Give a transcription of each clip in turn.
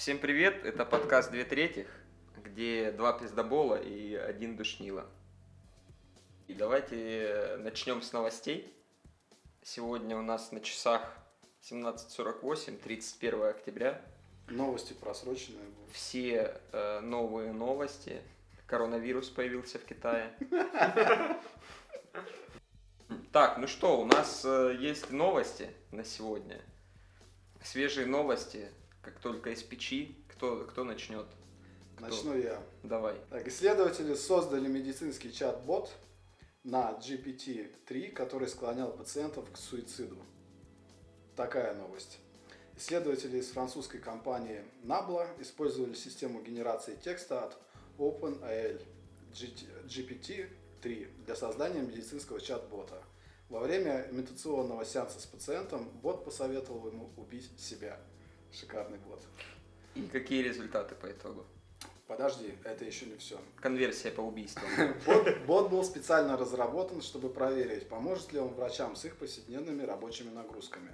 Всем привет, это подкаст «Две третьих», где два пиздобола и один душнила. И давайте начнем с новостей. Сегодня у нас на часах 17.48, 31 октября. Новости просроченные будут. Все э, новые новости. Коронавирус появился в Китае. Так, ну что, у нас э, есть новости на сегодня. Свежие новости, как только из печи. Кто, кто начнет? Кто? Начну я. Давай. Так, исследователи создали медицинский чат-бот на GPT-3, который склонял пациентов к суициду. Такая новость. Исследователи из французской компании Nabla использовали систему генерации текста от OpenAI GPT-3 для создания медицинского чат-бота. Во время имитационного сеанса с пациентом бот посоветовал ему убить себя. Шикарный бот. И какие результаты по итогу? Подожди, это еще не все. Конверсия по убийству. Бот, бот был специально разработан, чтобы проверить, поможет ли он врачам с их повседневными рабочими нагрузками.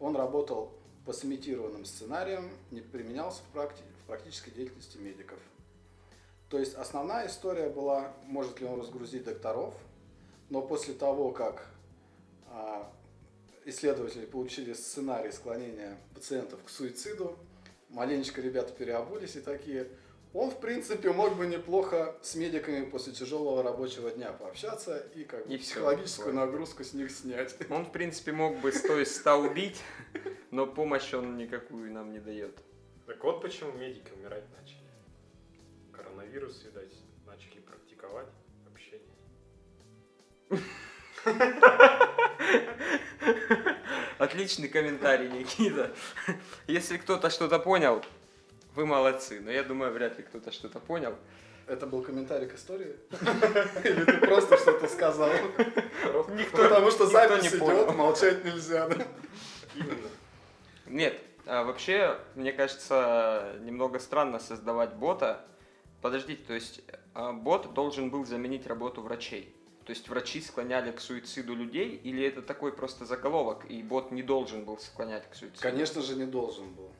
Он работал по сымитированным сценариям, не применялся в, практи- в практической деятельности медиков. То есть основная история была, может ли он разгрузить докторов, но после того, как исследователи получили сценарий склонения пациентов к суициду, маленечко ребята переобулись и такие, он, в принципе, мог бы неплохо с медиками после тяжелого рабочего дня пообщаться и как бы И психологическую нагрузку с них снять. Он, в принципе, мог бы стоя 100 убить, но помощь он никакую нам не дает. Так вот почему медики умирать начали. Коронавирус, видать, начали практиковать общение. Отличный комментарий, Никита. Если кто-то что-то понял, вы молодцы. Но я думаю, вряд ли кто-то что-то понял. Это был комментарий к истории? Или ты просто что-то сказал? Никто, Потому что никто запись не понял. идет, молчать нельзя. Нет, а вообще, мне кажется, немного странно создавать бота. Подождите, то есть а, бот должен был заменить работу врачей? То есть врачи склоняли к суициду людей, или это такой просто заголовок, и бот не должен был склонять к суициду? Конечно же, не должен был.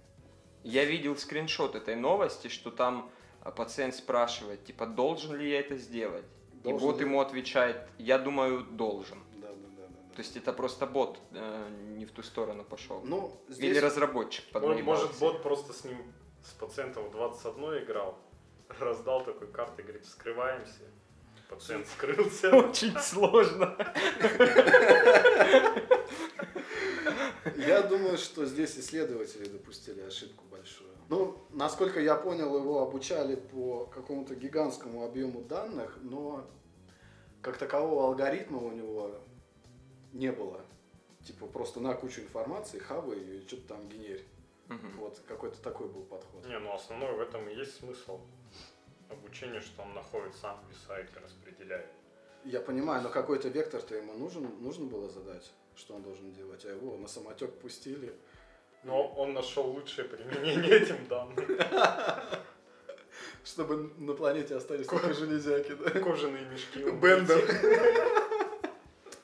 Я видел скриншот этой новости, что там а, пациент спрашивает, типа, должен ли я это сделать? и Должен бот ли? ему отвечает, я думаю, должен. Да, да, да, да. То есть это просто бот э, не в ту сторону пошел. Ну, Или здесь разработчик Мо- поднаебался. Может, бот просто с ним, с пациентом в 21 играл, раздал такой карты, говорит, вскрываемся. Пациент скрылся. Очень сложно. Я думаю, что здесь исследователи допустили ошибку большую. Ну, насколько я понял, его обучали по какому-то гигантскому объему данных, но как такового алгоритма у него не было. Типа просто на кучу информации, хавай и что-то там генерь. Мгм. Вот какой-то такой был подход. Не, ну основной в этом и есть смысл обучения, что он находит сам веса и распределяет. Я понимаю, но какой-то вектор-то ему нужен, нужно было задать, что он должен делать, а его на самотек пустили. Но он нашел лучшее применение этим данным. Чтобы на планете остались только железяки, да? Кожаные мешки. Бендер.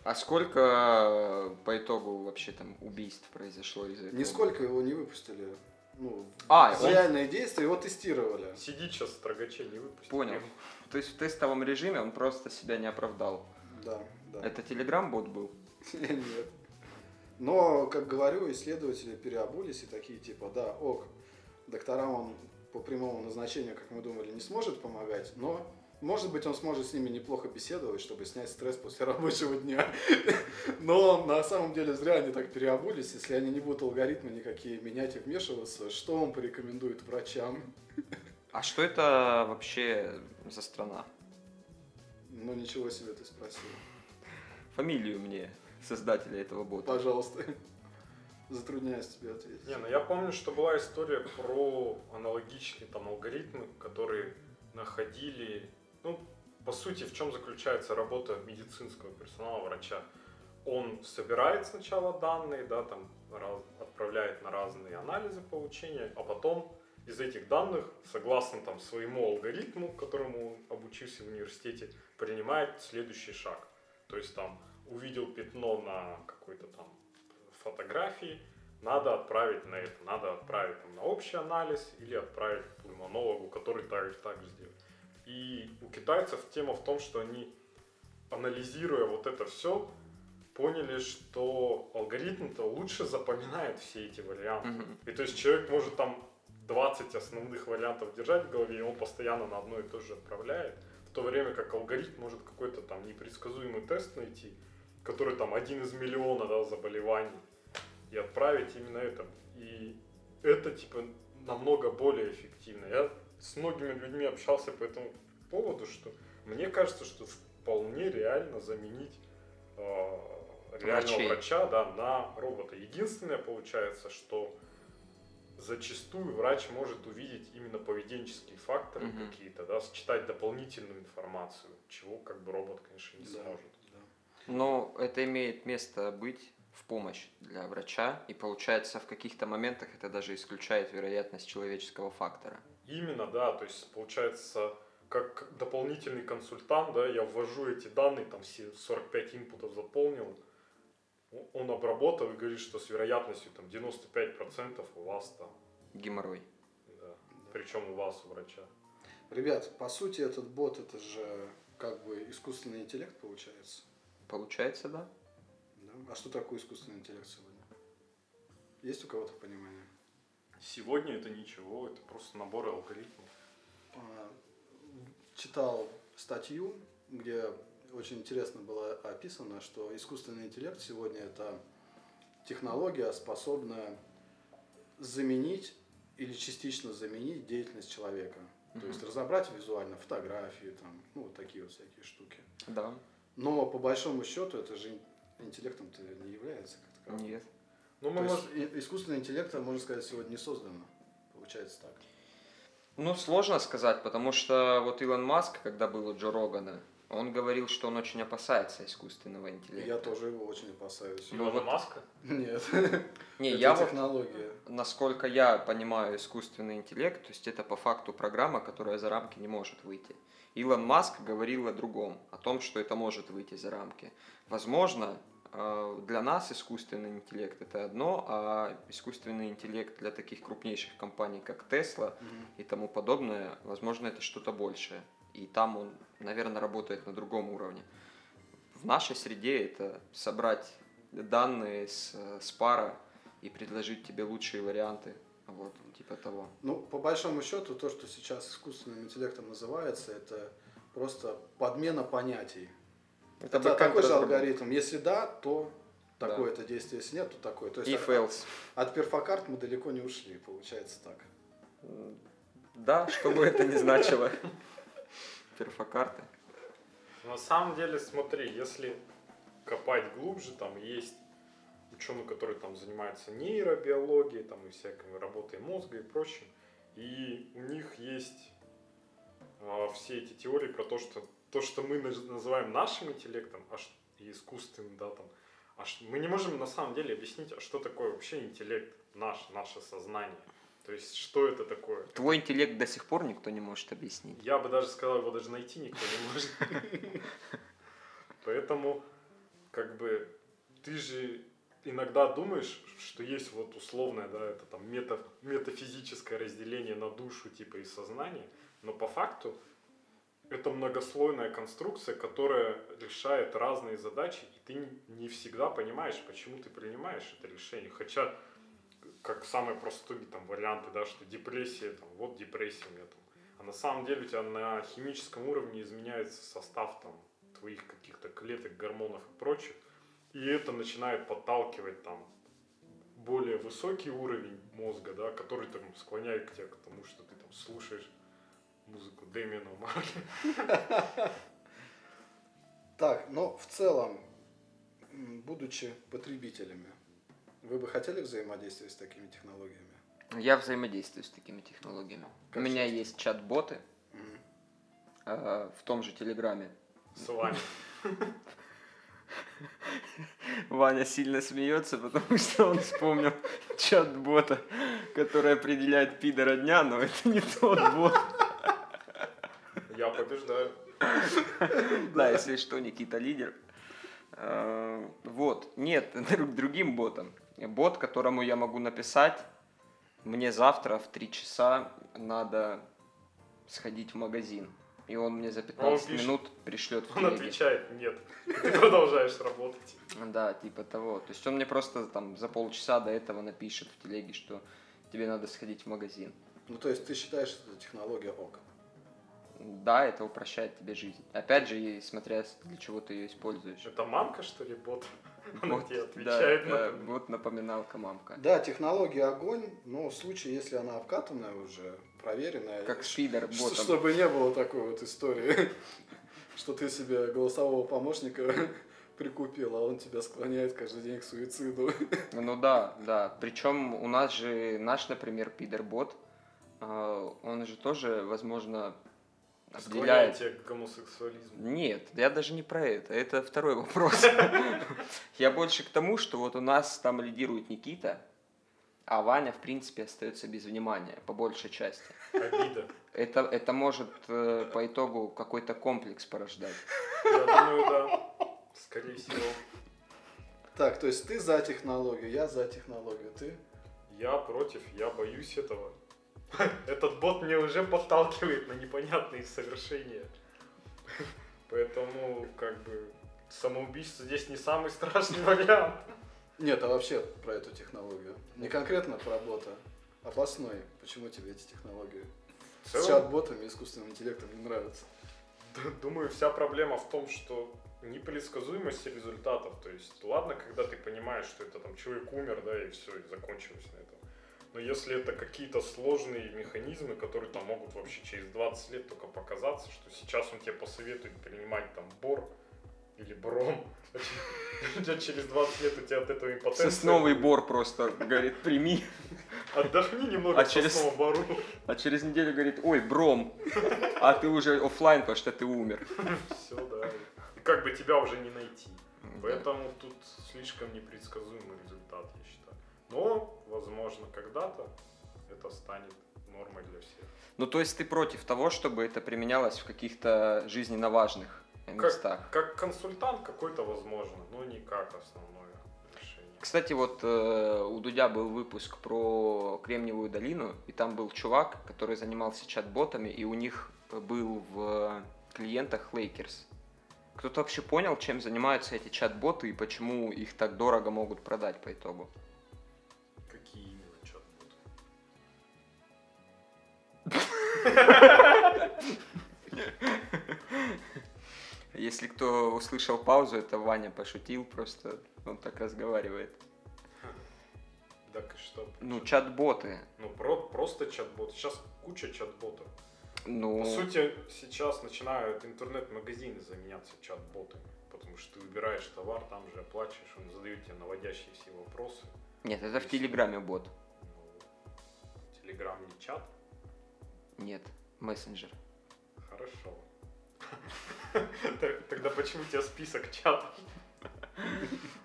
А сколько э, по итогу вообще там убийств произошло из этого? Нисколько его не выпустили. Ну, А, в он- реальные действия его тестировали. Сидит сейчас строгачей не выпустил. Понял. То есть в тестовом режиме он просто себя не оправдал. Да, да. Это телеграм-бот был? Нет. Но, как говорю, исследователи переобулись и такие типа, да, ок, докторам он по прямому назначению, как мы думали, не сможет помогать, но может быть он сможет с ними неплохо беседовать, чтобы снять стресс после рабочего дня. Но на самом деле зря они так переобулись, если они не будут алгоритмы никакие менять и вмешиваться, что он порекомендует врачам? А что это вообще за страна? Ну ничего себе ты спросил. Фамилию мне создателя этого бота. Пожалуйста. Затрудняюсь тебе ответить. Не, ну я помню, что была история про аналогичные там алгоритмы, которые находили, ну, по сути, в чем заключается работа медицинского персонала, врача. Он собирает сначала данные, да, там раз- отправляет на разные анализы получения, а потом из этих данных, согласно там своему алгоритму, которому обучился в университете, принимает следующий шаг. То есть там увидел пятно на какой-то там фотографии, надо отправить на это, надо отправить там, на общий анализ или отправить пульмонологу, который так, так же сделает. И у китайцев тема в том, что они, анализируя вот это все, поняли, что алгоритм-то лучше запоминает все эти варианты. Мгм. И то есть человек может там 20 основных вариантов держать в голове, и он постоянно на одно и то же отправляет, в то время как алгоритм может какой-то там непредсказуемый тест найти, который там один из миллиона да, заболеваний, и отправить именно это. И это типа намного более эффективно. Я с многими людьми общался по этому поводу, что мне кажется, что вполне реально заменить э, реального Врачей. врача да, на робота. Единственное получается, что зачастую врач может увидеть именно поведенческие факторы Мгм. какие-то, да, считать дополнительную информацию, чего как бы робот, конечно, не Да, сможет. да. Но это имеет место быть в помощь для врача, и получается в каких-то моментах это даже исключает вероятность человеческого фактора. Именно, да, то есть получается, как дополнительный консультант, да, я ввожу эти данные, там все 45 инпутов заполнил, он обработал и говорит, что с вероятностью там 95% у вас там, Геморрой. да, причем у вас, у врача. Ребят, по сути, этот бот это же как бы искусственный интеллект получается. Получается, да? Да? А что такое искусственный интеллект сегодня? Есть у кого-то понимание? Сегодня это ничего, это просто набор алгоритмов. А, Читал статью, где очень интересно было описано, что искусственный интеллект сегодня это технология, способная заменить или частично заменить деятельность человека. То Мгм. есть разобрать визуально фотографии, там, ну, вот такие вот всякие штуки. Да. Но по большому счету это же ин- интеллектом-то не является как таковым. Нет. Ну, мы есть искусственный интеллект, можно сказать, сегодня не создано. Получается так. Ну, сложно сказать, потому что вот Илон Маск, когда был у Джо Рогана, он говорил, что он очень опасается искусственного интеллекта. я тоже его очень опасаюсь. Ну, Илона вот- Маска? Нет. Не, это я вот, технология. насколько я понимаю искусственный интеллект, то есть это по факту программа, которая за рамки не может выйти. Илон Маск говорил о другом, о том, что это может выйти за рамки. Возможно, для нас искусственный интеллект это одно, а искусственный интеллект для таких крупнейших компаний, как Tesla Мгм. и тому подобное, возможно, это что-то большее. И там он, наверное, работает на другом уровне. В нашей среде это собрать данные с, с пара и предложить тебе лучшие варианты. Вот, типа того. Ну, по большому счету, то, что сейчас искусственным интеллектом называется, это просто подмена понятий. Это, бэкэнд такой же алгоритм. Если да, то Да. такое-то действие, если нет, то такое. То есть If от, else. от перфокарт мы далеко не ушли, получается так. Да, что бы это ни значило. Перфокарты. На самом деле, смотри, если копать глубже, там есть ученые, которые там занимаются нейробиологией, там и всякой работой мозга и прочим, и у них есть а, все эти теории про то, что то, что мы наз- называем нашим интеллектом, а и искусственным, да, там, а мы не можем на самом деле объяснить, а что такое вообще интеллект наш, наше сознание. То есть, что это такое? Твой интеллект до сих пор никто не может объяснить. Я бы даже сказал, его даже найти никто не может. Поэтому, как бы, ты же иногда думаешь, что есть вот условное, да, это там мета, метафизическое разделение на душу, типа, и сознание, но по факту это многослойная конструкция, которая решает разные задачи, и ты не- всегда понимаешь, почему ты принимаешь это решение. Хотя, как самые простые там варианты, да, что депрессия, там, вот депрессия у меня там. А на самом деле у тебя на химическом уровне изменяется состав там твоих каких-то клеток, гормонов и прочих. И это начинает подталкивать там более высокий уровень мозга, да, который там склоняет к тебе к тому, что ты там слушаешь музыку Дэмиана Марли. Так, но в целом, будучи потребителями, вы бы хотели взаимодействовать с такими технологиями? Я взаимодействую с такими технологиями. Как У меня есть чат-боты Мгм. э, в том же Телеграме. С вами. Ваня сильно смеется, потому что он вспомнил чат-бота, который определяет пидора дня, но это не тот бот. Я побеждаю. Да, если что, Никита лидер. Э, Вот, нет, друг- другим ботом. бот, которому я могу написать, мне завтра в 3 часа надо сходить в магазин. И он мне за 15 пишет. минут пришлет в Он отвечает нет. Ты продолжаешь работать. Да, типа того. То есть он мне просто там за полчаса до этого напишет в телеге, что тебе надо сходить в магазин. Ну, то есть ты считаешь, что эта технология ок? Да, это упрощает тебе жизнь. Опять же, и смотря для чего ты ее используешь. Это мамка, что ли, бот? Она Вот, тебе да, отвечает да, на... вот напоминалка мамка. Да, технология огонь, но в случае, если она обкатанная уже, проверенная, Как спидер ботом. чтобы не было такой вот истории, что ты себе голосового помощника прикупил, а он тебя склоняет каждый день к суициду. Ну да, да. Причем у нас же наш, например, пидербот, а, он же тоже, возможно, определяет... тебя к гомосексуализму. Нет, я даже не про это. Это второй вопрос. Я больше к тому, что вот у нас там лидирует Никита, а Ваня, в принципе, остается без внимания, по большей части. Обида. Это, это может э, по итогу какой-то комплекс порождать. Я думаю, да. Скорее всего. Так, то есть ты за технологию, я за технологию, ты? Я против, я боюсь этого. Этот бот мне уже подталкивает на непонятные совершения. Поэтому, как бы, самоубийство здесь не самый страшный вариант. Нет, а вообще про эту технологию. Не конкретно про бота, обоснуй, почему тебе эти технологии с чат-ботами и искусственным интеллектом не нравятся. думаю, вся проблема в том, что непредсказуемость результатов. То есть, ладно, когда ты понимаешь, что это там человек умер, да, и все, и закончилось на этом. Но если это какие-то сложные механизмы, которые там могут вообще через 20 лет только показаться, что сейчас он тебе посоветует принимать там бор или бром, а че- через 20 лет у тебя от этого импотенция. Сосновый бор просто говорит, прими. Отдохни немного А через- бору. А через неделю говорит, ой, бром. А ты уже оффлайн, потому что ты умер. Все, да. И как бы тебя уже не найти. Поэтому тут слишком непредсказуемый результат, я считаю. Но, возможно, когда-то это станет нормой для всех. Ну, то есть ты против того, чтобы это применялось в каких-то жизненно важных местах? Как консультант какой-то возможно, но не как основное решение. Кстати, вот э, у Дудя был выпуск про Кремниевую долину, и там был чувак, который занимался чат-ботами, и у них был в клиентах Lakers. Кто-то вообще понял, чем занимаются эти чат-боты и почему их так дорого могут продать по итогу? Если кто услышал паузу, это Ваня пошутил, просто он так разговаривает. Так и что? Ну, чат-боты. Ну, про, просто чат-бот. Сейчас куча чат-ботов. Ну, По сути, сейчас начинают интернет-магазины заменяться чат-ботами. Потому что ты выбираешь товар, там же оплачиваешь, он задает тебе наводящие все вопросы. нет, это в Телеграме бот. Ну, Телеграм не чат? Нет, мессенджер. Хорошо. Тогда почему у тебя список чатов?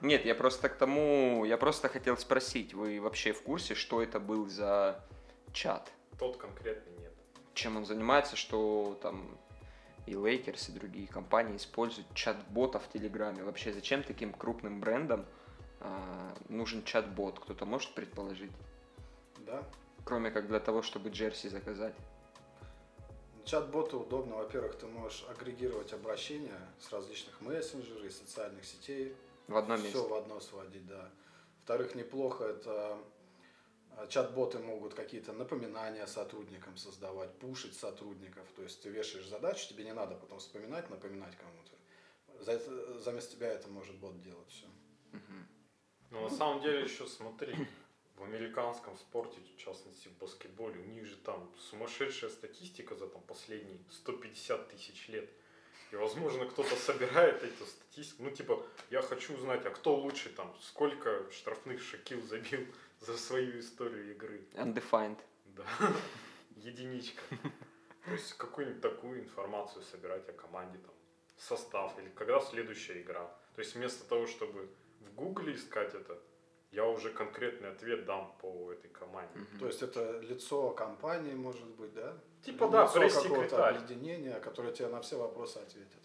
Нет, я просто к тому, я просто хотел спросить, вы вообще в курсе, что это был за чат? Тот конкретно нет. Чем он занимается, что там и Lakers, и другие компании используют чат-бота в Телеграме. Вообще, зачем таким крупным брендам а, нужен чат-бот? Кто-то может предположить? Да? Кроме как для того, чтобы джерси заказать. Чат-боты удобно. Во-первых, ты можешь агрегировать обращения с различных мессенджеров и социальных сетей. В одном Все месте. в одно сводить, да. Во-вторых, неплохо это а, чат-боты могут какие-то напоминания сотрудникам создавать, пушить сотрудников. То есть ты вешаешь задачу, тебе не надо потом вспоминать, напоминать кому-то. За это- заместо тебя это может бот делать все. Но на самом деле еще смотри, в американском спорте, в частности в баскетболе, у них же там сумасшедшая статистика за там последние 150 тысяч лет. И, возможно, кто-то собирает эту статистику. Ну, типа, я хочу узнать, а кто лучше там, сколько штрафных Шакил забил за свою историю игры. Undefined. Да. Единичка. То есть какую-нибудь такую информацию собирать о команде, там, состав или когда следующая игра. То есть вместо того, чтобы в Гугле искать это, я уже конкретный ответ дам по этой команде. Мгм. То есть это лицо компании, может быть, да? Типа, да, лицо какого-то пресс-секретарь. объединения, которое тебе на все вопросы ответит.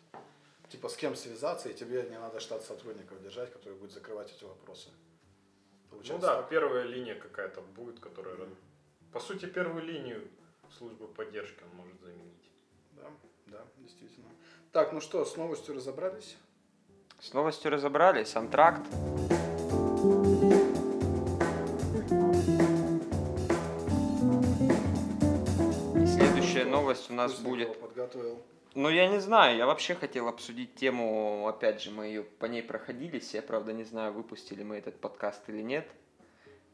Типа с кем связаться, и тебе не надо штат сотрудников держать, который будет закрывать эти вопросы. Ну Получается да, так. первая линия какая-то будет, которая... По сути, первую линию службы поддержки он может заменить. Да, да, действительно. Так, ну что, с новостью разобрались? С новостью разобрались. Антракт. И новость у нас будет подготовил. Ну, я не знаю, я вообще хотел обсудить тему, опять же, мы ее по ней проходились, я, правда, не знаю, выпустили мы этот подкаст или нет,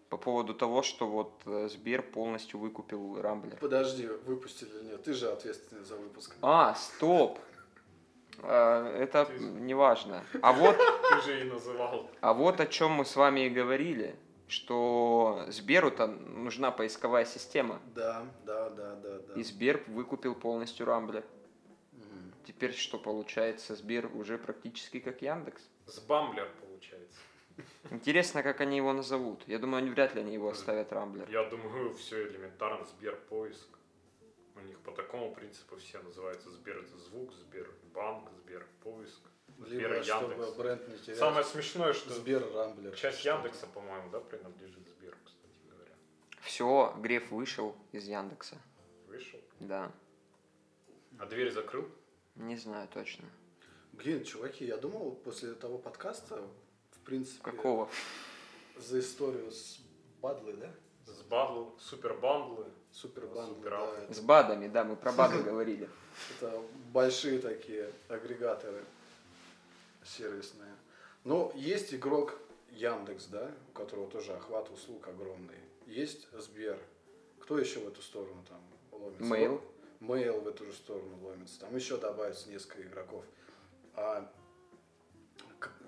по поводу того, что вот э, Сбер полностью выкупил Рамблер. Подожди, выпустили или нет? Ты же ответственный за выпуск. А, стоп! А, Это не важно. А вот, Ты же и называл. а вот о чем мы с вами и говорили, что Сберу-то нужна поисковая система, Да, да, да, да, да. и Сбер выкупил полностью Рамблер. Мгм. Теперь что получается, Сбер уже практически как Яндекс? С Бамблер получается. Интересно, как они его назовут. Я думаю, они вряд ли они его оставят Рамблер. Я думаю, все элементарно. Сберпоиск. У них по такому принципу все называются Сберзвук, Сбербанк, Сберпоиск, Сбер Либо, чтобы Яндекс. бренд не терять. Самое смешное, что Сбер Рамблер. часть Что-то. Яндекса, по-моему, да, принадлежит Сберу, кстати говоря. Все, Греф вышел из Яндекса. Вышел. Да. А дверь закрыл? Не знаю точно. Блин, чуваки, я думал после того подкаста, в принципе, Какого? за историю с Бадлой, да? С бадлу, супер бандлы. Супер Бандл, Супер да. Аутлет. С БАДами, да, мы про БАДы говорили. Это большие такие агрегаторы сервисные. Но есть игрок Яндекс, да, у которого тоже охват услуг огромный. Есть Сбер. Кто еще в эту сторону там ломится? Mail. Mail в эту же сторону ломится. Там еще добавится несколько игроков. А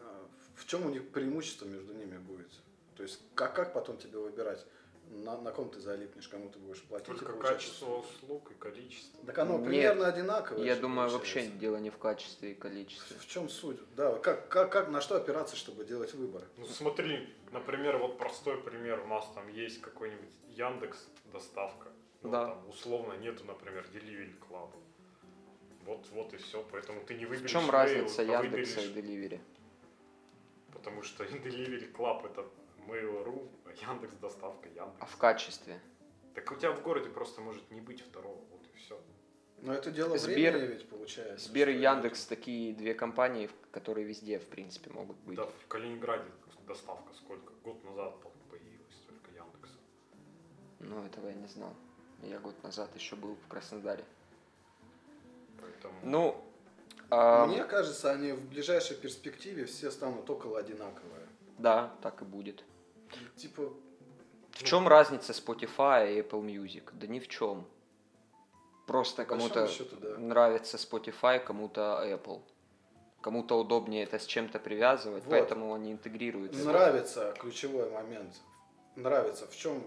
а, в чем у них преимущество между ними будет? То есть как, как потом тебе выбирать, на, на ком ты залипнешь, кому ты будешь платить? и Только качество услуг и количество. Так оно Нет, примерно одинаковое. Я думаю, получается. вообще дело не в качестве и количестве. В чем суть? Да, как, как, как, на что опираться, чтобы делать выбор? Ну смотри, например, вот простой пример. У нас там есть какой-нибудь Яндекс доставка. Ну, Да. там условно нету, например, Delivery Club. Вот, вот и все. Поэтому ты не В выберешь чем Mail, разница а Яндекса и выберешь- Деливери? Потому что Delivery Club это Mail.ru, Яндекс доставка Яндекс. А в качестве? Так у тебя в городе просто может не быть второго, вот и все. Но это дело Сбер- времени ведь получается. Сбер и Яндекс такие две компании, которые везде, в принципе, могут быть. Да, в Калининграде доставка сколько? Год назад по- появилась только Яндекса. Ну, этого я не знал. Я год назад еще был в Краснодаре. Поэтому Ну, а, Мне кажется, они в ближайшей перспективе все станут около одинаковые. да, так и будет. Типа, В чем разница Spotify и Apple Music? Да ни в чем. Просто кому-то счету, да. нравится Spotify, кому-то Apple. Кому-то удобнее это с чем-то привязывать, Вот. поэтому они интегрируются. Нравится ключевой момент. Нравится. В чем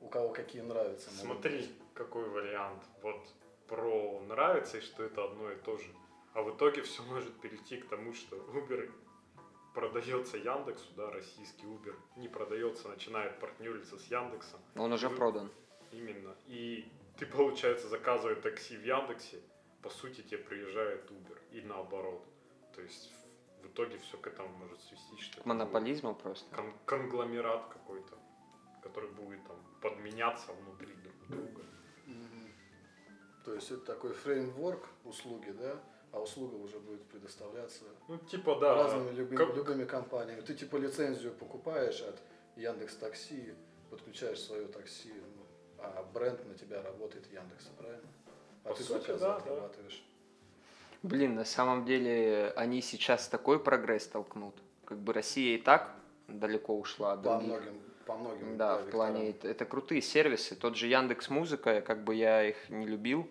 у кого какие нравятся? смотри, быть. какой вариант. Вот про нравится и что это одно и то же. А в итоге все может перейти к тому, что Uber продается Яндексу, да, российский Uber не продается, начинает партнериться с Яндексом. Он уже Вы- продан. Именно. И ты, получается, заказывая такси в Яндексе, по сути, тебе приезжает Uber. И наоборот. То есть в- итоге все к этому может свестись. Что К это будет монополизму просто. кон- конгломерат какой-то, который будет там подменяться внутри друг друга. Мгм. То есть это такой фреймворк услуги, да? А услуга уже будет предоставляться Ну, типа, да. разными любыми, как- любыми компаниями. Ты типа лицензию покупаешь от Яндекс Такси, подключаешь свое такси, ну, а бренд на тебя работает Яндекса, правильно? А По ты сути, да, да. отрабатываешь. Блин, на самом деле они сейчас такой прогресс толкнут. Как бы Россия и так далеко ушла от По других. многим, по многим Да, да, в плане это, это крутые сервисы. Тот же Яндекс Музыка, как бы я их не любил,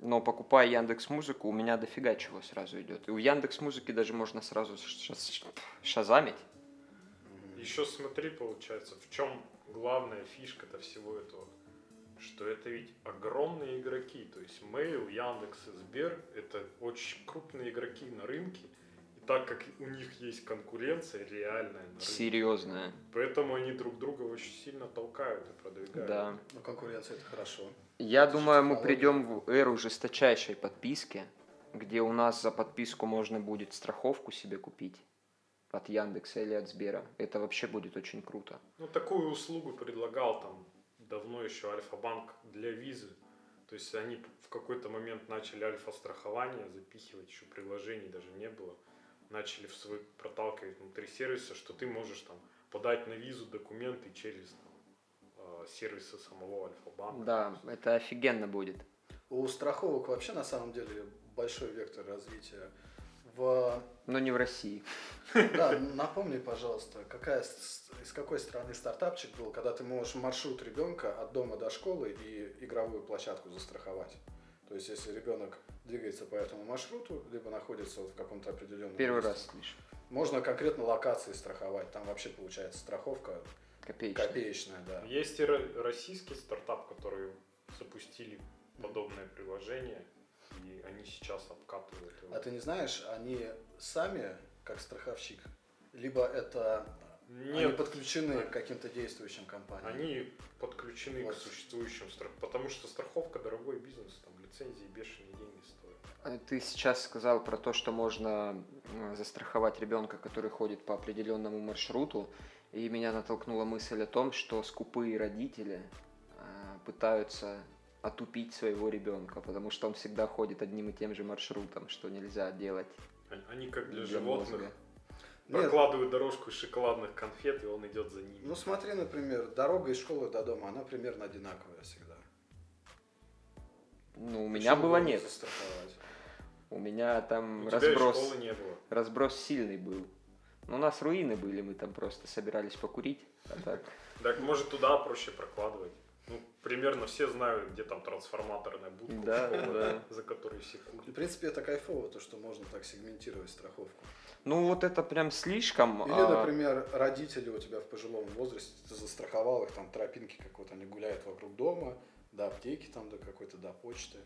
но покупая Яндекс Музыку, у меня дофига чего сразу идет. И у Яндекс Музыки даже можно сразу ша- ша- шазамить. Еще смотри, получается, в чем главная фишка-то всего этого. Что это ведь огромные игроки. То есть Mail, Яндекс Сбер это очень крупные игроки на рынке. Так как у них есть конкуренция реальная на рынке, Серьезная. поэтому они друг друга очень сильно толкают и продвигают. Да. Ну, конкуренция это хорошо. Я Это думаю, мы технология. придем в эру жесточайшей подписки, где у нас за подписку можно будет страховку себе купить. от Яндекса или от Сбера. Это вообще будет очень круто. Ну, такую услугу предлагал там давно еще Альфа-банк для визы. То есть они в какой-то момент начали альфа-страхование запихивать, еще приложений даже не было. Начали в свой проталкивать внутри сервиса, что ты можешь там подать на визу документы через там, э, сервисы самого Альфа-банка. Да, это офигенно будет. У страховок вообще на самом деле большой вектор развития. В... Но не в России. Да, напомни, пожалуйста, какая, из какой страны стартапчик был, когда ты можешь маршрут ребенка от дома до школы и игровую площадку застраховать. То есть, если ребенок двигается по этому маршруту, либо находится вот в каком-то определенном Первый месте, раз слышу. можно конкретно локации страховать. Там вообще получается страховка Копеечный. копеечная, да. Есть и ро- российский стартап, которые запустили подобное приложение, и они сейчас обкатывают его. А ты не знаешь, они сами, как страховщик, либо это они Нет, подключены к каким-то действующим компаниям? Они подключены Вот. к существующим страх, потому что страховка дорогой бизнес, там лицензии бешеные деньги стоят. А Ты сейчас сказал про то, что можно застраховать ребенка, который ходит по определенному маршруту, и меня натолкнула мысль о том, что скупые родители а, пытаются отупить своего ребенка, потому что он всегда ходит одним и тем же маршрутом, что нельзя делать Они- как для, для животных мозга. Нет. прокладывают дорожку из шоколадных конфет, и он идет за ними. Ну смотри, например, дорога из школы до дома, она примерно одинаковая всегда. Ну, у меня было бы не нет. У меня там У разброс, школы не было. разброс сильный был. Ну, у нас руины были, мы там просто собирались покурить. А так. Так может туда проще прокладывать. Ну, примерно все знают, где там трансформаторная будка, Да, школа, да. за которой все В курят. принципе, это кайфово, то, что можно так сегментировать страховку. Ну, вот это прям слишком. Или, а, например, родители у тебя в пожилом возрасте, ты застраховал их, там тропинки как вот они гуляют вокруг дома, до аптеки там, до какой-то, до почты.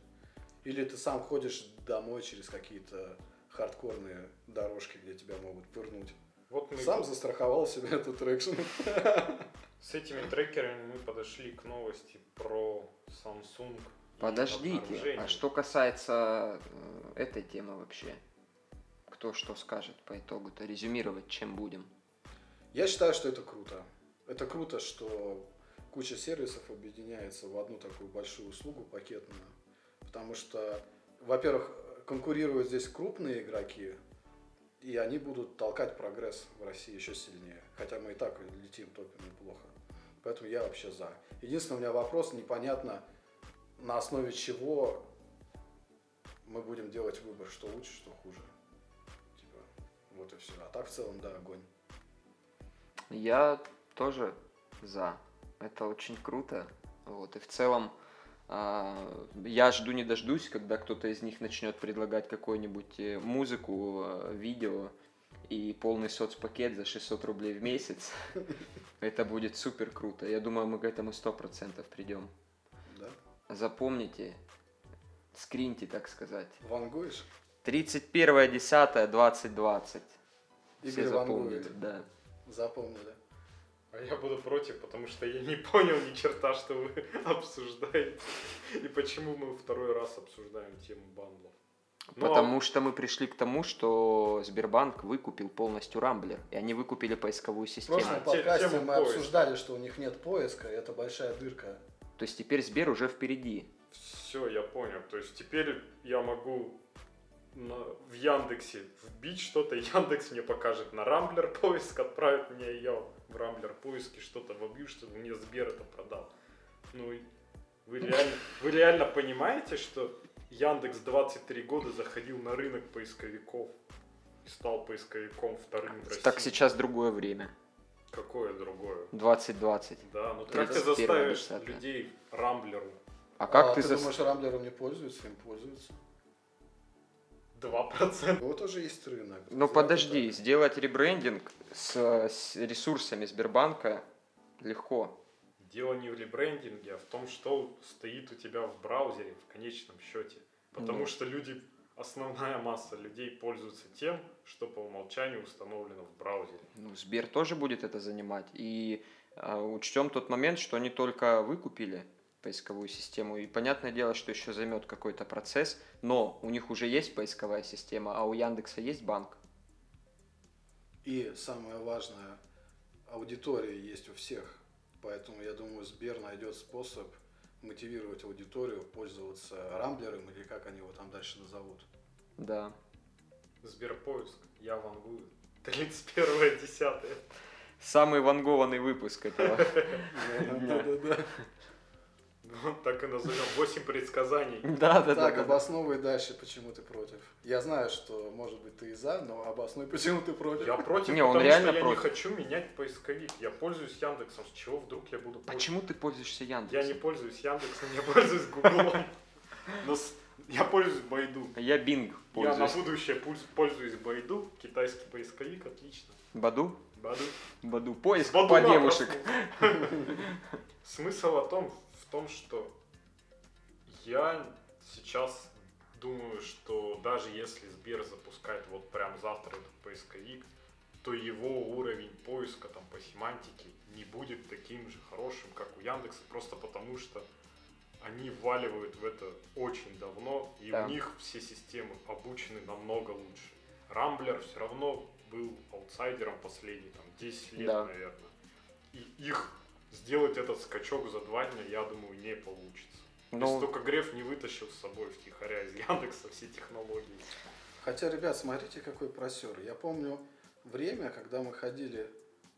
Или ты сам ходишь домой через какие-то хардкорные дорожки, где тебя могут пырнуть. Вот мы Сам застраховал себе эту traction. с этими трекерами мы подошли к новости про Samsung. Подождите, а что касается э, этой темы вообще? Кто что скажет по итогу-то? Резюмировать чем будем? Я считаю, что это круто. Это круто, что куча сервисов объединяется в одну такую большую услугу пакетную. Потому что, во-первых, конкурируют здесь крупные игроки, и они будут толкать прогресс в России еще сильнее. Хотя мы и так летим только неплохо. Поэтому я вообще за. Единственный у меня вопрос, непонятно, на основе чего мы будем делать выбор, что лучше, что хуже. Типа, вот и все. А так в целом, да, огонь. Я тоже за. Это очень круто. Вот. И в целом а, я жду не дождусь, когда кто-то из них начнет предлагать какую-нибудь э, музыку, э, видео и полный соцпакет за 600 рублей в месяц. Это будет супер круто. Я думаю, мы к этому 100% придем. Да? Запомните, скриньте, так сказать. Вангуешь? 31.10.2020. Все Игорь запомнили, вангует. да. Запомнили. А я буду против, потому что я не понял ни черта, что вы обсуждаете. И почему мы второй раз обсуждаем тему бандлов. А Потому что мы пришли к тому, что Сбербанк выкупил полностью Рамблер, и они выкупили поисковую В систему. прошлом те- подкасте мы поиска. обсуждали, что у них нет поиска, и это большая дырка. То есть теперь Сбер уже впереди. Все, я понял. То есть теперь я могу на- в Яндексе вбить что-то, Яндекс мне покажет на Рамблер поиск, отправит мне я в Рамблер поиске что-то вобью, чтобы мне Сбер это продал. Ну, и вы реально, вы реально понимаете, что Яндекс 23 года заходил на рынок поисковиков и стал поисковиком вторым в России? Так сейчас другое время. Какое другое? 2020. Да, ну как ты 31-е, заставишь 10-е. людей Рамблеру А как а ты, ты зас- думаешь, Рамблером не пользуются? Им пользуются. 2%? Вот тоже есть рынок. Ну Знаете, подожди, так. сделать ребрендинг с, с ресурсами Сбербанка легко. Дело не в ребрендинге, а в том, что стоит у тебя в браузере в конечном счете. Потому Ну. что люди, основная масса людей пользуются тем, что по умолчанию установлено в браузере. Ну, Сбер тоже будет это занимать. И а, учтем тот момент, что они только выкупили поисковую систему. И понятное дело, что еще займет какой-то процесс, но у них уже есть поисковая система, а у Яндекса есть банк. И самое важное, аудитория есть у всех. Поэтому я думаю, Сбер найдет способ мотивировать аудиторию пользоваться рамблером или как они его там дальше назовут. Да. Сберпоиск, я вангую. 31 10 Самый вангованный выпуск этого. Да-да-да. Ну, так и назовем. 8 предсказаний. Да, да, Так, да. обосновывай дальше, почему ты против. Я знаю, что, может быть, ты и за, но обоснуй, почему ты против. Я против, Не, он потому реально что я не против. хочу менять поисковик. Я пользуюсь Яндексом. С чего вдруг я буду пользоваться? Почему ты пользуешься Я не Яндексом? пользуюсь Яндексом, я пользуюсь Гуглом. Но я пользуюсь Байду. Я Бинг Я на пользуюсь. будущее пользуюсь Байду. Китайский поисковик, отлично. Баду? Баду. Баду. Поиск Баду по девушек. Смысл о том, том, что я сейчас думаю, что даже если Сбер запускает вот прям завтра этот поисковик, то его уровень поиска там по семантике не будет таким же хорошим, как у Яндекса, просто потому что они вваливают в это очень давно, и Да. у них все системы обучены намного лучше. Рамблер все равно был аутсайдером последние там, 10 лет, Да. наверное. И их сделать этот скачок за два дня, я думаю, не получится. То есть Ну, только Греф не вытащил с собой втихаря из Яндекса все технологии. Хотя, ребят, смотрите, какой просер. Я помню время, когда мы ходили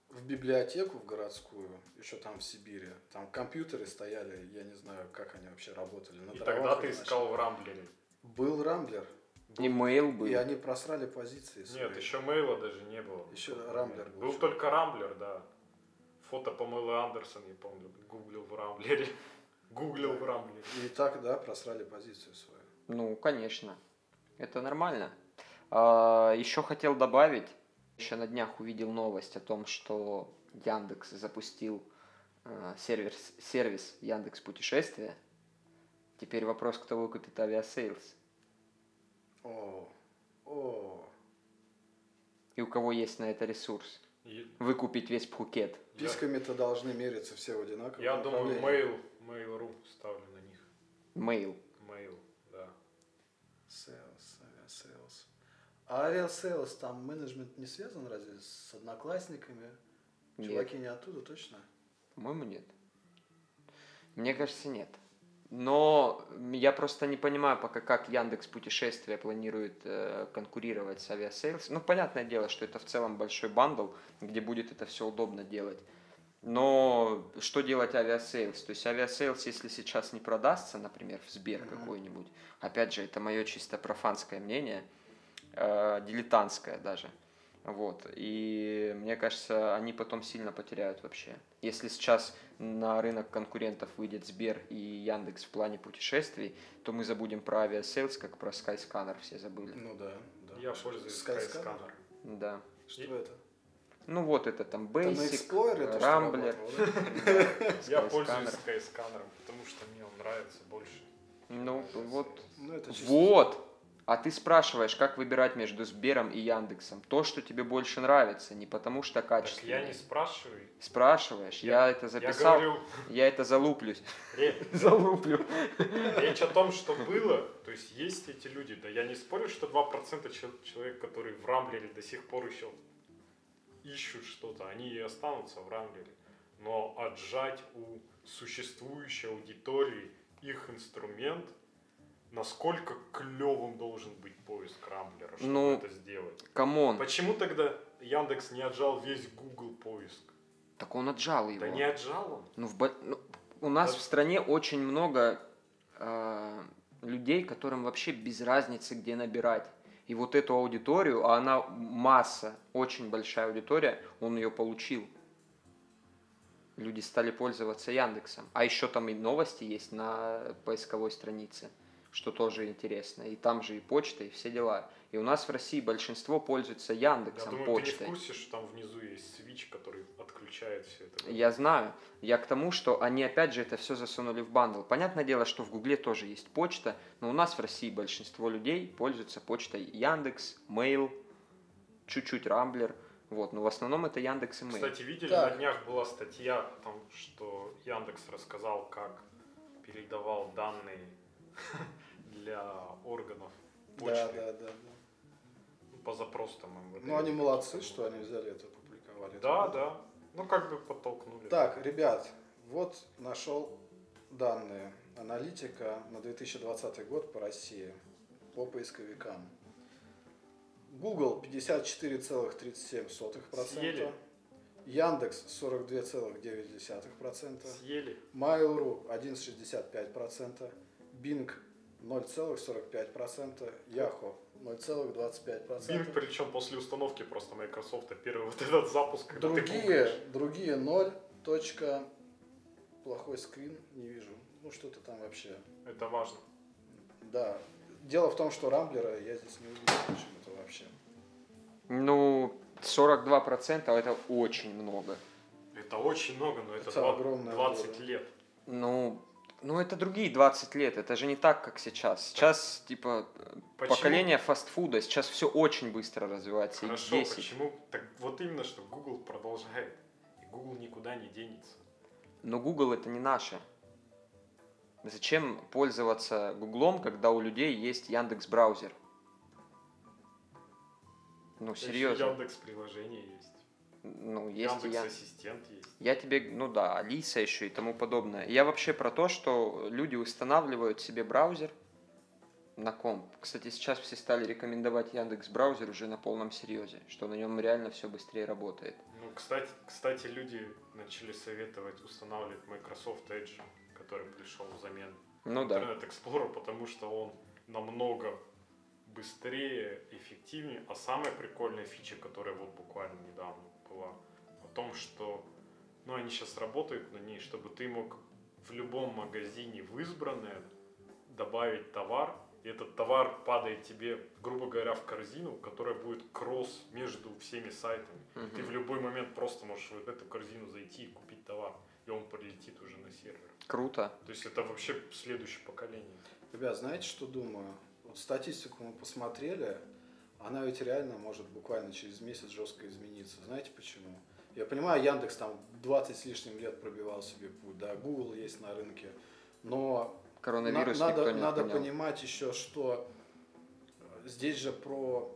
в библиотеку в городскую, еще там в Сибири. Там компьютеры стояли, я не знаю, как они вообще работали. на И тогда ты искал в Рамблере. Был Рамблер, имейл был. и они просрали позиции свои. Нет, еще мейла даже не было. Еще Рамблер был. Был только Рамблер, да. Фото Памелы Андерсон, я помню, гуглил в Рамблере. Гуглил в Рамблере. И так, да, просрали позицию свою. Ну, конечно. Это нормально. А, еще хотел добавить, еще на днях увидел новость о том, что Яндекс запустил а, сервис, сервис Яндекс Путешествия. Теперь вопрос, кто выкупит Aviasales. О, о. И у кого есть на это ресурс. Выкупить весь Пхукет. Писками-то должны мериться все в одинаковом я думаю. Mail, Mail.ru ставлю на них. Mail. Mail, да. Sales, Aviasales. А Aviasales, там менеджмент не связан разве с одноклассниками? Нет. Чуваки не оттуда, точно? По-моему, нет. Мне кажется, нет. Но я просто не понимаю пока, как Яндекс Путешествия планирует э, конкурировать с Aviasales. Ну, понятное дело, что это в целом большой bundle, где будет это все удобно делать. Но что делать Aviasales? То есть Aviasales, если сейчас не продастся, например, в Сбер Мгм. какой-нибудь, опять же, это мое чисто профанское мнение, э, дилетантское даже. Вот. И мне кажется, они потом сильно потеряют вообще. Если сейчас на рынок конкурентов выйдет Сбер и Яндекс в плане путешествий, то мы забудем про Aviasales, как про Skyscanner все забыли. Ну да, да. Я пользуюсь Skyscanner? Да. Что И- это? Ну вот это там Это на Basic, Explorer да? Я пользуюсь Skyscanner, потому что мне он нравится больше. Ну вот. Ну, Вот. А ты спрашиваешь, как выбирать между Сбером и Яндексом. То, что тебе больше нравится, не потому что Так качественно. я не спрашиваю. Спрашиваешь, я, Я- это Я записал, говорю, я это залуплюсь. ре- Залуплю. речь о том, что было. То есть есть эти люди. Да я не спорю, что 2% чел- человек, которые в Рамблере до сих пор еще ищут что-то, они и останутся в Рамблере. Но отжать у существующей аудитории их инструмент, насколько клевым должен быть поиск Рамблера, чтобы Ну, это сделать. Come on. Почему тогда Яндекс не отжал весь Google поиск? Так он отжал его. Да не отжал он. Ну, в ну, у нас Да. в стране очень много э, людей, которым вообще без разницы, где набирать. И вот эту аудиторию, а она масса, очень большая аудитория, он ее получил. Люди стали пользоваться Яндексом. А еще там и новости есть на поисковой странице, что тоже интересно. И там же и почта, и все дела. И у нас в России большинство пользуется Я Яндексом, думаю, почтой. ты не в курсе, что там внизу есть свич, который отключает все это. Я знаю. Я к тому, что они опять же это все засунули в бандл. Понятное дело, что в Гугле тоже есть почта, но у нас в России большинство людей пользуются почтой Яндекс, Mail, чуть-чуть Рамблер. Вот, но в основном это Яндекс и Mail. Кстати, видели, Так. на днях была статья, там, что Яндекс рассказал, как передавал данные для органов Да, почты. да, да. да. по запросу МВД. Ну, они молодцы, что они взяли это, опубликовали. Да, да. Ну, как бы подтолкнули. Так, ребят, вот нашел данные аналитика на 2020 год по России по поисковикам. Google 54,37%. Съели. Яндекс 42,9%. Съели. Mail.ru 1,65%. Bing 0,45%. Yahoo 0,25%. Bing, причем после установки просто Microsoft, первый вот этот запуск, когда ты Другие, гуглишь. другие 0. Точка. Плохой скрин, не вижу. Ну что-то там вообще. Это важно. Да. Дело в том, что Рамблера я здесь не увидел почему-то вообще. Ну, 42% это очень много. Это очень много, но это, Это два- огромная 20 доля. лет. Ну, ну это другие 20 лет, это же не так, как сейчас. Сейчас, типа, Почему? поколение фастфуда, сейчас все очень быстро развивается. Хорошо, X10. почему? Так вот именно, что Google продолжает. И Google никуда не денется. Но Google это не наше. Зачем пользоваться Гуглом, когда у людей есть Яндекс браузер? Ну, серьезно. Яндекс приложение есть. Ну, есть Яндекс я. ассистент есть. Я тебе, ну да, Алиса еще и тому подобное. Я вообще про то, что люди устанавливают себе браузер на комп. Кстати, сейчас все стали рекомендовать Яндекс браузер уже на полном серьезе, что на нем реально все быстрее работает. Ну, кстати, кстати, люди начали советовать устанавливать Microsoft Edge, который пришел взамен Ну да. Internet Explorer, потому что он намного быстрее, эффективнее. А самая прикольная фича, которая вот буквально недавно была, о том, что ну, они сейчас работают на ней, чтобы ты мог в любом магазине в избранное добавить товар, и этот товар падает тебе, грубо говоря, в корзину, которая будет кросс между всеми сайтами. Мгм. Ты в любой момент просто можешь в эту корзину зайти и купить товар, и он прилетит уже на сервер. Круто. То есть это вообще следующее поколение. Ребят, знаете, что думаю? Вот статистику мы посмотрели, она ведь реально может буквально через месяц жестко измениться. Знаете почему? Я понимаю, Яндекс там 20 с лишним лет пробивал себе путь, да, Google есть на рынке, но Коронавирус на- надо, не надо отменял. понимать еще, что э, здесь же про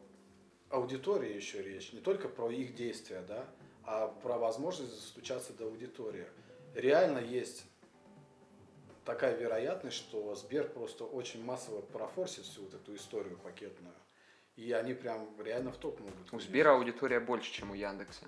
аудиторию еще речь, не только про их действия, да, а про возможность достучаться до аудитории. Реально есть такая вероятность, что Сбер просто очень массово профорсит всю вот эту историю пакетную. И они прям реально в топ могут. У. Сбера аудитория больше, чем у Яндекса.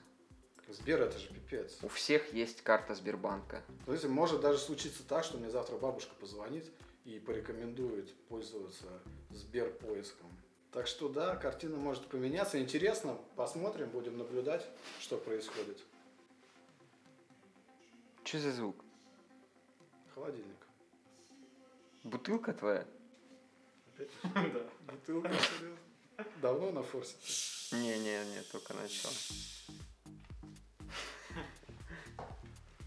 Сбер это же пипец. У всех есть карта Сбербанка. То есть может даже случиться так, что мне завтра бабушка позвонит и порекомендует пользоваться Сберпоиском. Так что да, картина может поменяться. Интересно, посмотрим, будем наблюдать, что происходит. Что за звук? Холодильник. Бутылка твоя? Опять Да. бутылка, серьезно? Давно на форсе? Не-не-не, только начал.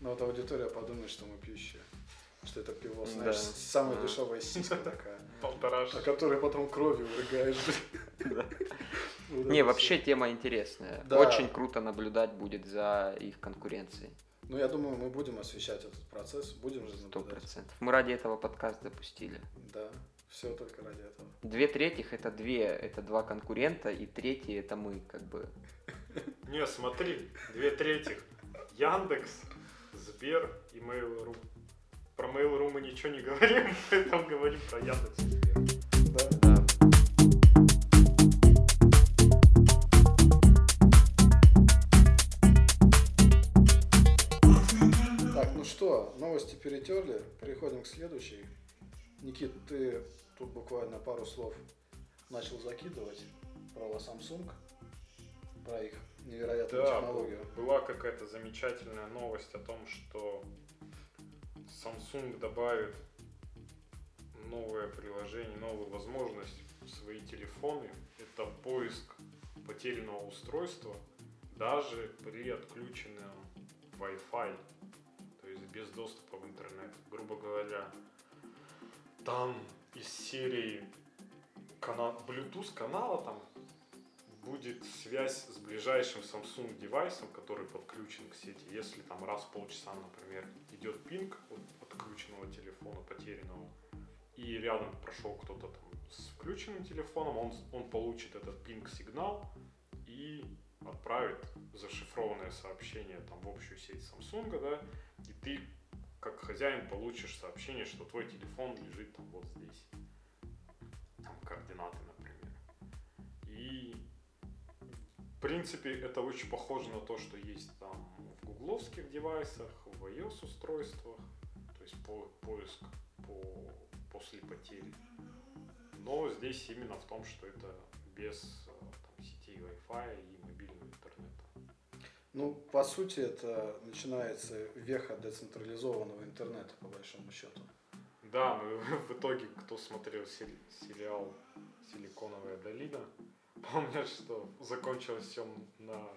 Ну вот аудитория подумает, что мы пьющие. Что это пиво, Да. знаешь, самая Да. дешевая сиська такая, Полтора о которой потом кровью урыгаешь. Вот Не, вообще тема интересная. Да. Очень круто наблюдать будет за их конкуренцией. Ну я думаю, мы будем освещать этот процесс, будем же Сто наблюдать. процентов. Мы ради этого подкаст запустили. Да, все только ради этого. Две третьих это две, это два конкурента, и третий это мы, как бы. Не, смотри, две трети. Яндекс, Сбер и Mail.ru. Про Mail.ru мы ничего не говорим, поэтому говорим про Яндекс и Сбер. Да. Ну что, новости перетерли, переходим к следующей. Никит, ты тут буквально пару слов начал закидывать про Samsung, про их невероятную Да, технологию. была какая-то замечательная новость о том, что Samsung добавит новое приложение, новую возможность в свои телефоны. Это поиск потерянного устройства даже при отключенном Wi-Fi, то есть без доступа в интернет. Грубо говоря, там из серии канал, Bluetooth канала там будет связь с ближайшим Samsung девайсом, который подключен к сети. Если там раз в полчаса, например, идет пинг от отключенного телефона, потерянного, и рядом прошел кто-то там с включенным телефоном, он, он получит этот пинг-сигнал и отправит зашифрованное сообщение там в общую сеть Samsung, да, и ты как хозяин получишь сообщение, что твой телефон лежит там вот здесь. Там координаты, например. И в принципе это очень похоже на то, что есть там в гугловских девайсах, в iOS устройствах, то есть по, поиск по, после потери. Но здесь именно в том, что это без э, там, сетей Wi-Fi и интернета. Ну, по сути, это начинается веха децентрализованного интернета, по большому счету. Да, но в итоге, кто смотрел сери- сериал «Силиконовая долина», помнят, что закончилось все на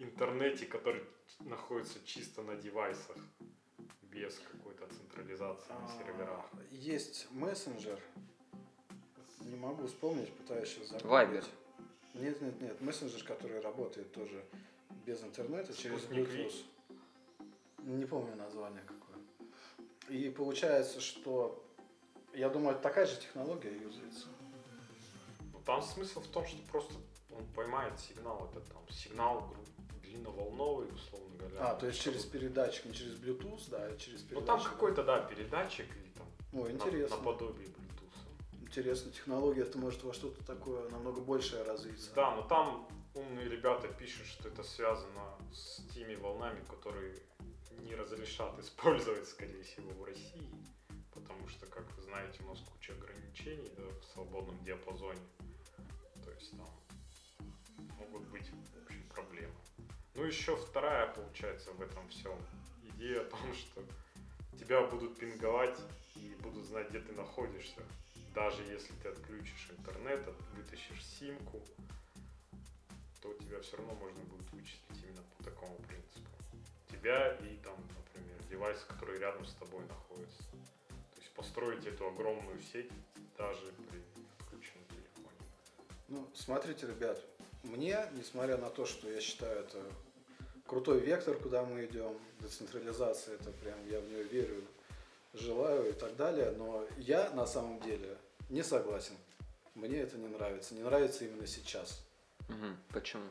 интернете, который находится чисто на девайсах, без какой-то централизации на серверах. А, Есть мессенджер, не могу вспомнить, пытаюсь сейчас Вайбер. Нет, нет, нет, мессенджер, который работает тоже без интернета, через Bluetooth. Не помню название какое. И получается, что, я думаю, такая же технология юзается. Ну, там смысл в том, что просто он поймает сигнал, это там сигнал длинноволновый, условно говоря. А, то есть через передатчик, не через Bluetooth, да, а через передатчик. Ну там какой-то, да, передатчик или там на- интересно. наподобие Bluetooth. Интересно, технология это может во что-то такое намного большее развиться. Да, но там умные ребята пишут, что это связано с теми волнами, которые не разрешат использовать, скорее всего, в России. Потому что, как вы знаете, у нас куча ограничений да, в свободном диапазоне. То есть там могут быть, в общем, проблемы. Ну, еще вторая, получается, в этом всем идея о том, что тебя будут пинговать и будут знать, где ты находишься. Даже если ты отключишь интернет, вытащишь симку, то тебя все равно можно будет вычислить именно по такому принципу. Тебя и там, например, девайс, который рядом с тобой находится. То есть построить эту огромную сеть даже при включенном телефоне. Ну, смотрите, ребят, мне, несмотря на то, что я считаю это крутой вектор, куда мы идем, децентрализация, это прям, я в нее верю, желаю и так далее, но я на самом деле не согласен. Мне это не нравится. Не нравится именно сейчас. Мгм. Почему?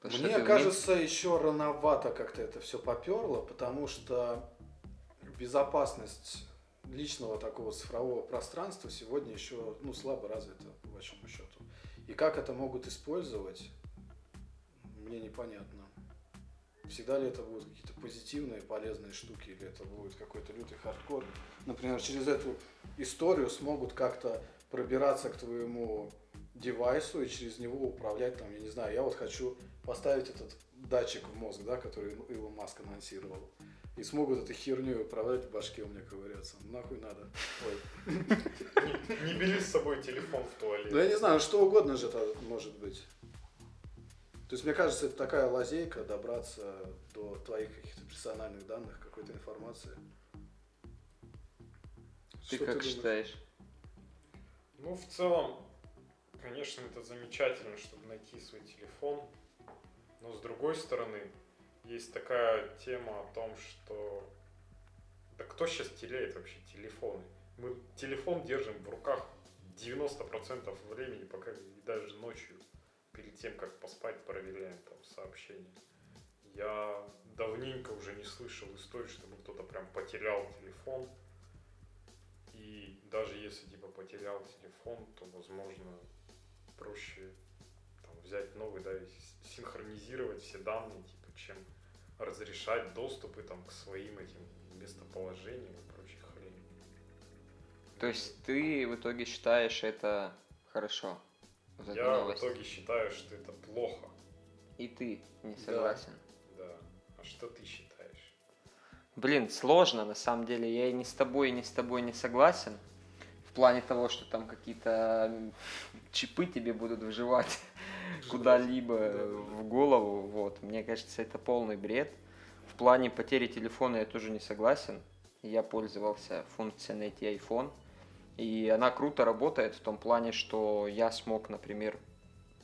Потому Мне кажется, еще рановато как-то это все поперло, потому что безопасность личного такого цифрового пространства сегодня еще ну, слабо развита, по большому счету. И как это могут использовать, мне непонятно. Всегда ли это будут какие-то позитивные, полезные штуки, или это будет какой-то лютый хардкор. Например, через эту историю смогут как-то пробираться к твоему девайсу и через него управлять там, я не знаю, я вот хочу поставить этот датчик в мозг, да, который Илон Маск анонсировал. И смогут этой херню управлять в башке у меня ковыряться. Нахуй надо. Ой. Не, не бери с собой телефон в туалет. Ну я не знаю, что угодно же это может быть. То есть мне кажется, это такая лазейка добраться до твоих каких-то персональных данных, какой-то информации. Ты Что как думаешь? считаешь? Ну, в целом, конечно, это замечательно, чтобы найти свой телефон. Но с другой стороны, есть такая тема о том, что... Да кто сейчас теряет вообще телефоны? Мы телефон держим в руках 90% времени, пока и даже ночью, перед тем, как поспать, проверяем там сообщения. Я давненько уже не слышал истории, чтобы кто-то прям потерял телефон. И даже если типа потерял телефон, то возможно проще там, взять новый, да, и синхронизировать все данные, типа, чем разрешать доступы там к своим этим местоположениям и прочей хрени. То есть ты в итоге считаешь это хорошо? Вот Я в итоге считаю, что это плохо, И ты не Да. согласен? да. А что ты считаешь? Блин, сложно, на самом деле. Я и не с тобой, и не с тобой не согласен. В плане того, что там какие-то чипы тебе будут вживать куда-либо Да. в голову. Вот. Мне кажется, это полный бред. В плане потери телефона я тоже не согласен. Я пользовался функцией найти iPhone. И она круто работает в том плане, что я смог, например,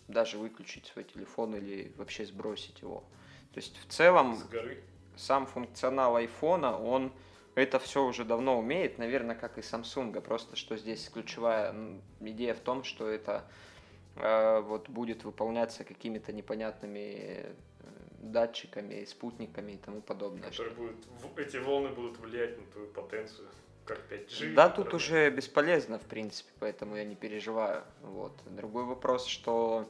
даже выключить свой телефон или вообще сбросить его. То есть в целом сам функционал айфона, он это все уже давно умеет, наверное, как и Samsung, просто что здесь ключевая идея в том, что это э, вот будет выполняться какими-то непонятными э, датчиками, спутниками и тому подобное. Которые будут, в- эти волны будут влиять на твою потенцию, как 5G. Да, тут уже бесполезно, в принципе, поэтому я не переживаю. Вот. Другой вопрос, что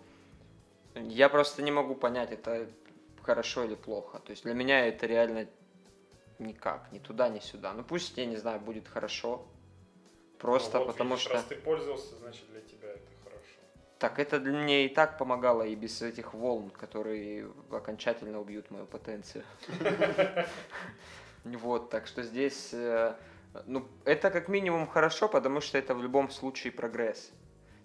я просто не могу понять, это хорошо или плохо. То есть для меня это реально никак, ни туда, ни сюда. Ну пусть, я не знаю, будет хорошо. Просто Ну вот потому видишь, что... Раз ты пользовался, значит для тебя это хорошо. Так это для мне и так помогало и без этих волн, которые окончательно убьют мою потенцию. Вот, так что здесь, э, ну, это как минимум хорошо, потому что это в любом случае прогресс.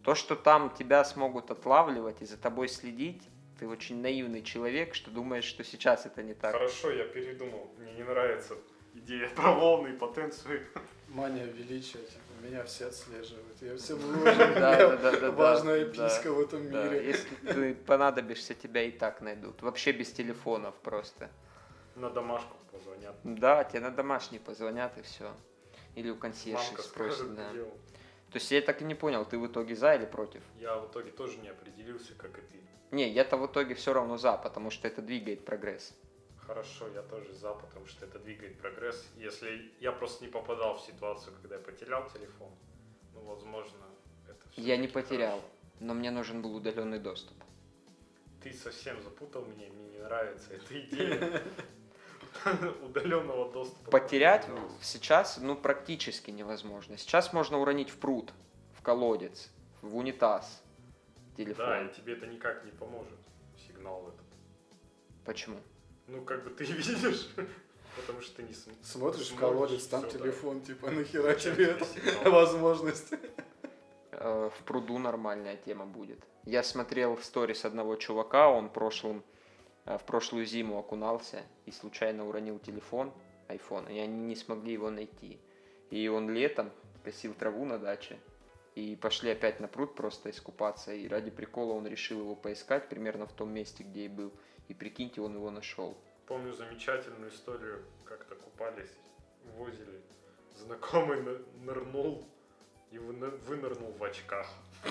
То, что там тебя смогут отлавливать и за тобой следить, ты очень наивный человек, что думаешь, что сейчас это не так. Хорошо, я передумал. Мне не нравится идея про волны и потенцию. Мания величия, типа, меня все отслеживают. Я все выложу, Да, да, да, важная писька в этом мире. если ты понадобишься, тебя и так найдут. Вообще без телефонов просто. На домашку позвонят. Да, тебе на домашний позвонят и все. Или у консьержи Мамка спросят, скажет, да. То есть я так и не понял, ты в итоге за или против? Я в итоге тоже не определился, как и ты. Не, я-то в итоге все равно за, потому что это двигает прогресс. Хорошо, я тоже за, потому что это двигает прогресс. Если я просто не попадал в ситуацию, когда я потерял телефон, ну, возможно, это Я не потерял, хорошо. но мне нужен был удаленный доступ. Ты совсем запутал меня, мне не нравится эта идея удаленного доступа. Потерять сейчас, ну, практически невозможно. Сейчас можно уронить в пруд, в колодец, в унитаз телефон. Да, и тебе это никак не поможет, сигнал этот. Почему? Ну, как бы ты видишь, потому что ты не см- Смотришь в колодец, там да. телефон, типа, нахера тебе это возможность? Э, в пруду нормальная тема будет. Я смотрел сторис одного чувака, он прошлым, в прошлую зиму окунался и случайно уронил телефон, iPhone, и они не смогли его найти. И он летом косил траву на даче, и пошли опять на пруд просто искупаться, и ради прикола он решил его поискать примерно в том месте, где и был. И прикиньте, он его нашел. Помню замечательную историю, как-то купались в озере. Знакомый ны- нырнул и выны- вынырнул в очках.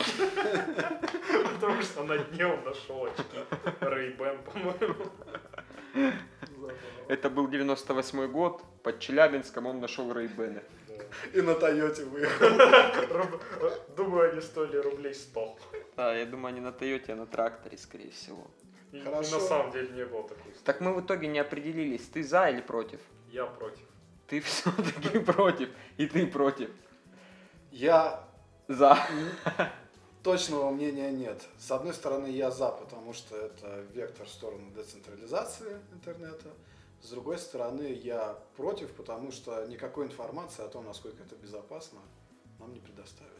Потому что на дне он нашел очки. Ray-Ban, по-моему. Это был 98 год, под Челябинском он нашел Рейбены. И на Тойоте выехал. Руб- Думаю, они стоили рублей 100. Да, я думаю, не на Тойоте, а на тракторе, скорее всего. И, и Хорошо. на самом деле не было такой истории. Так мы в итоге не определились, ты за или против? Я против. Ты все-таки против, и ты против. Я За. точного мнения нет. С одной стороны, я за, потому что это вектор в сторону децентрализации интернета. С другой стороны, я против, потому что никакой информации о том, насколько это безопасно, нам не предоставили.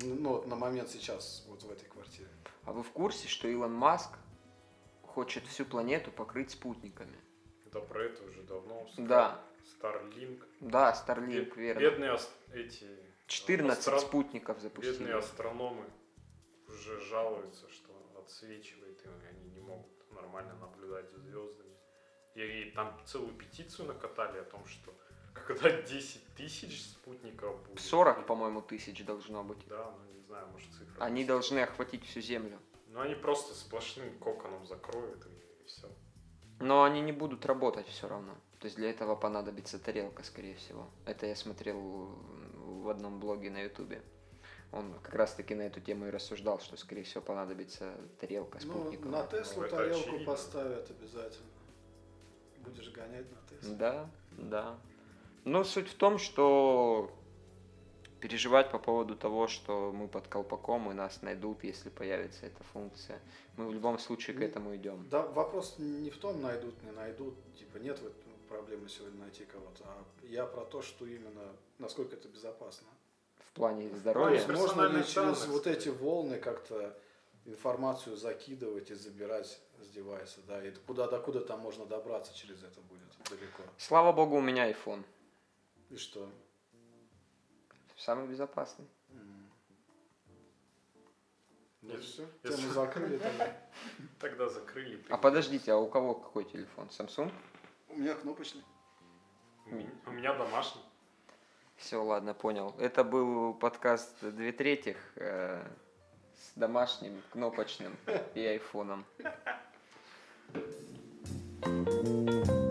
Ну, вот на момент сейчас, вот в этой квартире. А вы в курсе, что Илон Маск хочет всю планету покрыть спутниками? Да про это уже давно. Да. Starlink. Да, Starlink, Бед- верно. Бедные ас- эти 14 астро- спутников запустили. Бедные астрономы уже жалуются, что отсвечивает, и они не могут нормально наблюдать за звездами. И там целую петицию накатали о том, что когда 10 тысяч спутников будет. 40, по-моему, тысяч должно быть. Да, ну не знаю, может цифра. Они должны охватить всю Землю. Ну они просто сплошным коконом закроют и, все. Но они не будут работать все равно. То есть для этого понадобится тарелка, скорее всего. Это я смотрел в одном блоге на Ютубе. Он как раз таки на эту тему и рассуждал, что, скорее всего, понадобится тарелка Ну, спутниковая. на Теслу Ну, это тарелку очевидно. поставят обязательно. Будешь гонять на Теслу. Да, да. Но суть в том, что переживать по поводу того, что мы под колпаком и нас найдут, если появится эта функция. Мы в любом случае к Ну, этому идем. Да, вопрос не в том, найдут, не найдут. Типа нет проблемы сегодня найти кого-то. А я про то, что именно, насколько это безопасно. В плане То здоровья. есть можно ли через данных, вот эти волны как-то информацию закидывать и забирать с девайса, да, и куда до куда там можно добраться через это будет далеко. Слава богу, у меня iPhone. И что? Самый безопасный. Ну Нет, все, тему закрыли тогда. Тогда закрыли. А подождите, а у кого какой телефон? Samsung? У меня кнопочный. У меня- домашний. Все, ладно, понял. Это был подкаст «Две третьих» э, с домашним, кнопочным и айфоном. Thank